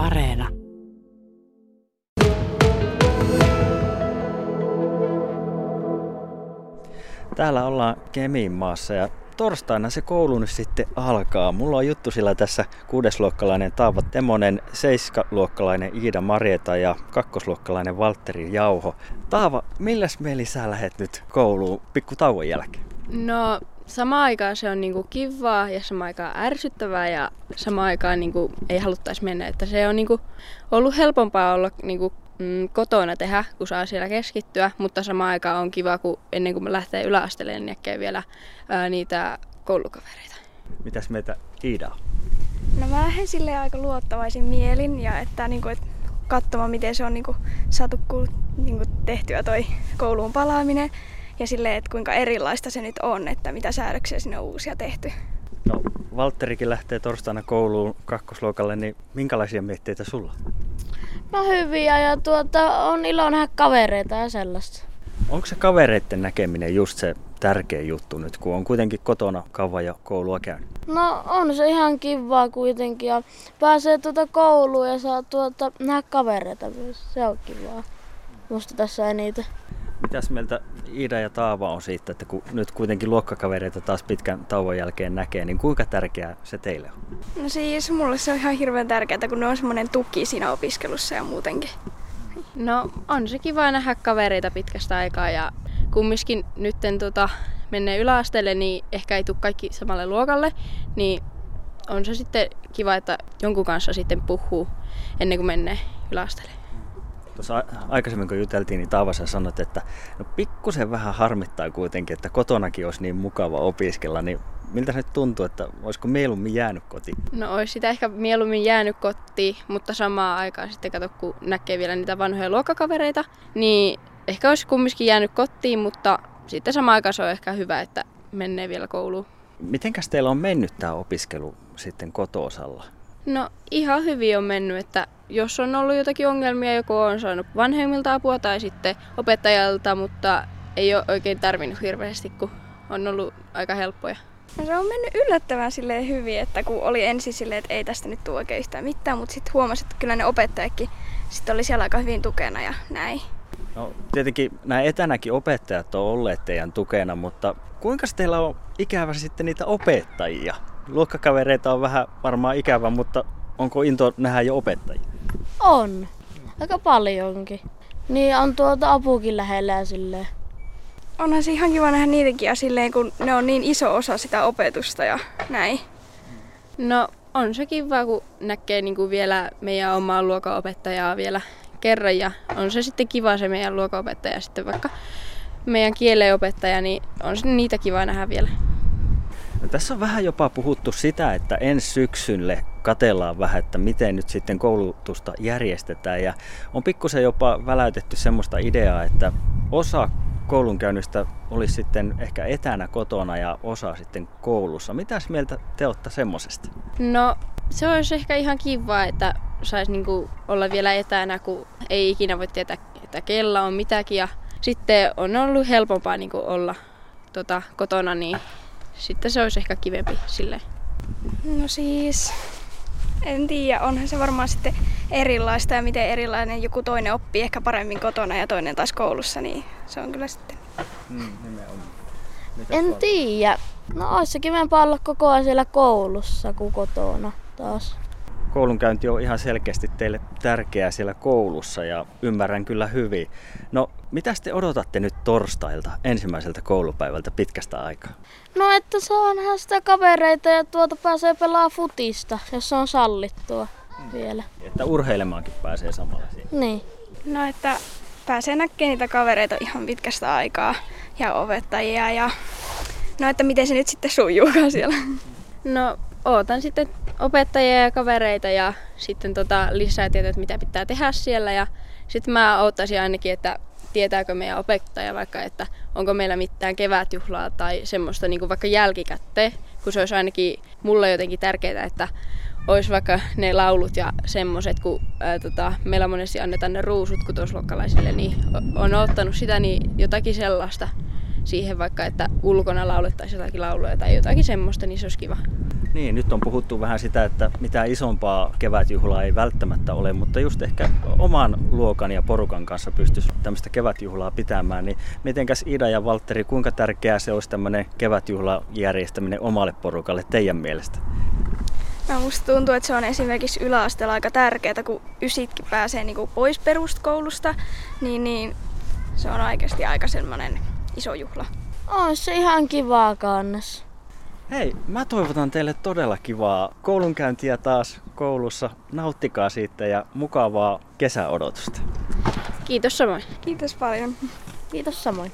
Areena. Täällä ollaan Kemiin maassa ja torstaina se koulu nyt sitten alkaa. Mulla on juttu sillä tässä kuudesluokkalainen Taava Temonen, seiskaluokkalainen Iida Marieta ja kakkosluokkalainen Valtteri Jauho. Taava, milläs mieli sä lähet nyt kouluun pikku tauon jälkeen? No sama aikaan se on niinku kivaa ja sama aikaan ärsyttävää ja sama aikaan niinku ei haluttaisi mennä. Että se on niinku ollut helpompaa olla niinku mm, kotona tehdä, kun saa siellä keskittyä, mutta sama aikaan on kiva, kun ennen kuin mä lähtee yläasteelle, niin näkee vielä ää, niitä koulukavereita. Mitäs meitä Iida? No mä lähden sille aika luottavaisin mielin ja että, niinku, et katsomaan miten se on niinku, saatu ku, niinku, tehtyä toi kouluun palaaminen ja silleen, että kuinka erilaista se nyt on, että mitä säädöksiä sinne on uusia tehty. No, Valtterikin lähtee torstaina kouluun kakkosluokalle, niin minkälaisia mietteitä sulla? No hyviä ja tuota, on ilo nähdä kavereita ja sellaista. Onko se kavereiden näkeminen just se tärkeä juttu nyt, kun on kuitenkin kotona kauan ja koulua käynyt? No on se ihan kivaa kuitenkin ja pääsee tuota kouluun ja saa tuota, nähdä kavereita myös. Se on kivaa. Musta tässä eniten. Mitäs mieltä Iida ja Taava on siitä, että kun nyt kuitenkin luokkakavereita taas pitkän tauon jälkeen näkee, niin kuinka tärkeää se teille on? No siis mulle se on ihan hirveän tärkeää, kun ne on semmoinen tuki siinä opiskelussa ja muutenkin. No on se kiva nähdä kavereita pitkästä aikaa ja kumminkin nytten tota, menee yläasteelle, niin ehkä ei tule kaikki samalle luokalle, niin on se sitten kiva, että jonkun kanssa sitten puhuu ennen kuin menee yläasteelle. Tuossa aikaisemmin kun juteltiin, niin Taava sä sanoit, että no pikkusen vähän harmittaa kuitenkin, että kotonakin olisi niin mukava opiskella, niin miltä se nyt tuntuu, että olisiko mieluummin jäänyt kotiin? No olisi sitä ehkä mieluummin jäänyt kotiin, mutta samaan aikaan sitten kato, kun näkee vielä niitä vanhoja luokkakavereita, niin ehkä olisi kumminkin jäänyt kotiin, mutta sitten samaan aikaan se on ehkä hyvä, että menee vielä kouluun. Mitenkäs teillä on mennyt tämä opiskelu sitten kotoosalla? No ihan hyvin on mennyt, että jos on ollut jotakin ongelmia, joko on saanut vanhemmilta apua tai sitten opettajalta, mutta ei ole oikein tarvinnut hirveästi, kun on ollut aika helppoja. No se on mennyt yllättävän silleen hyvin, että kun oli ensin silleen, että ei tästä nyt tule oikein yhtään mitään, mutta sitten huomasi, että kyllä ne opettajakin sitten oli siellä aika hyvin tukena ja näin. No tietenkin nämä etänäkin opettajat on olleet teidän tukena, mutta kuinka teillä on ikävä sitten niitä opettajia? Luokkakavereita on vähän varmaan ikävä, mutta onko into nähdä jo opettajia? On. Aika paljonkin. Niin on tuota apukin lähellä ja silleen. Onhan se ihan kiva nähdä niitäkin ja silleen, kun ne on niin iso osa sitä opetusta ja näin. No on se kiva, kun näkee niin kuin vielä meidän omaa luokanopettajaa vielä kerran ja on se sitten kiva se meidän luokanopettaja sitten vaikka meidän kielenopettaja, niin on se niitä kiva nähdä vielä. No, tässä on vähän jopa puhuttu sitä, että ensi syksylle katellaan vähän, että miten nyt sitten koulutusta järjestetään. Ja on pikkusen jopa väläytetty semmoista ideaa, että osa koulunkäynnistä olisi sitten ehkä etänä kotona ja osa sitten koulussa. Mitäs mieltä te olette semmoisesta? No se olisi ehkä ihan kiva, että saisi niinku olla vielä etänä, kun ei ikinä voi tietää, että kella on mitäkin. Ja sitten on ollut helpompaa niinku olla tota, kotona, niin sitten se olisi ehkä kivempi silleen. No siis, en tiedä, onhan se varmaan sitten erilaista ja miten erilainen joku toinen oppii ehkä paremmin kotona ja toinen taas koulussa, niin se on kyllä sitten. Mm, nimenomaan. En tiedä. No olisi se kivempaa olla koko ajan siellä koulussa kuin kotona taas. Koulunkäynti on ihan selkeästi teille tärkeää siellä koulussa ja ymmärrän kyllä hyvin. No, mitä te odotatte nyt torstailta, ensimmäiseltä koulupäivältä pitkästä aikaa? No että saa nähdä sitä kavereita ja tuota pääsee pelaa futista, jos se on sallittua vielä. Että urheilemaankin pääsee samalla siinä. Niin. No että pääsee näkemään niitä kavereita ihan pitkästä aikaa ja opettajia ja no että miten se nyt sitten sujuukaan siellä. No ootan sitten opettajia ja kavereita ja sitten tota lisää tietoa, mitä pitää tehdä siellä ja sitten mä oottaisin ainakin, että tietääkö meidän opettaja vaikka, että onko meillä mitään kevätjuhlaa tai semmoista niin kuin vaikka jälkikäteen, kun se olisi ainakin mulle jotenkin tärkeää, että olisi vaikka ne laulut ja semmoiset, kun ää, tota, meillä monesti annetaan ne ruusut kutosluokkalaisille, niin on ottanut sitä niin jotakin sellaista siihen vaikka, että ulkona laulettaisiin jotakin lauluja tai jotakin semmoista, niin se olisi kiva. Niin, nyt on puhuttu vähän sitä, että mitä isompaa kevätjuhlaa ei välttämättä ole, mutta just ehkä oman luokan ja porukan kanssa pystyisi tämmöistä kevätjuhlaa pitämään. Niin mitenkäs Ida ja Valtteri, kuinka tärkeää se olisi tämmöinen kevätjuhla järjestäminen omalle porukalle teidän mielestä? No, musta tuntuu, että se on esimerkiksi yläasteella aika tärkeää, kun ysitkin pääsee niinku pois peruskoulusta, niin, niin se on oikeasti aika semmoinen iso juhla. On se ihan kivaa kannas. Hei, mä toivotan teille todella kivaa koulunkäyntiä taas koulussa. Nauttikaa siitä ja mukavaa kesäodotusta. Kiitos samoin. Kiitos paljon. Kiitos samoin.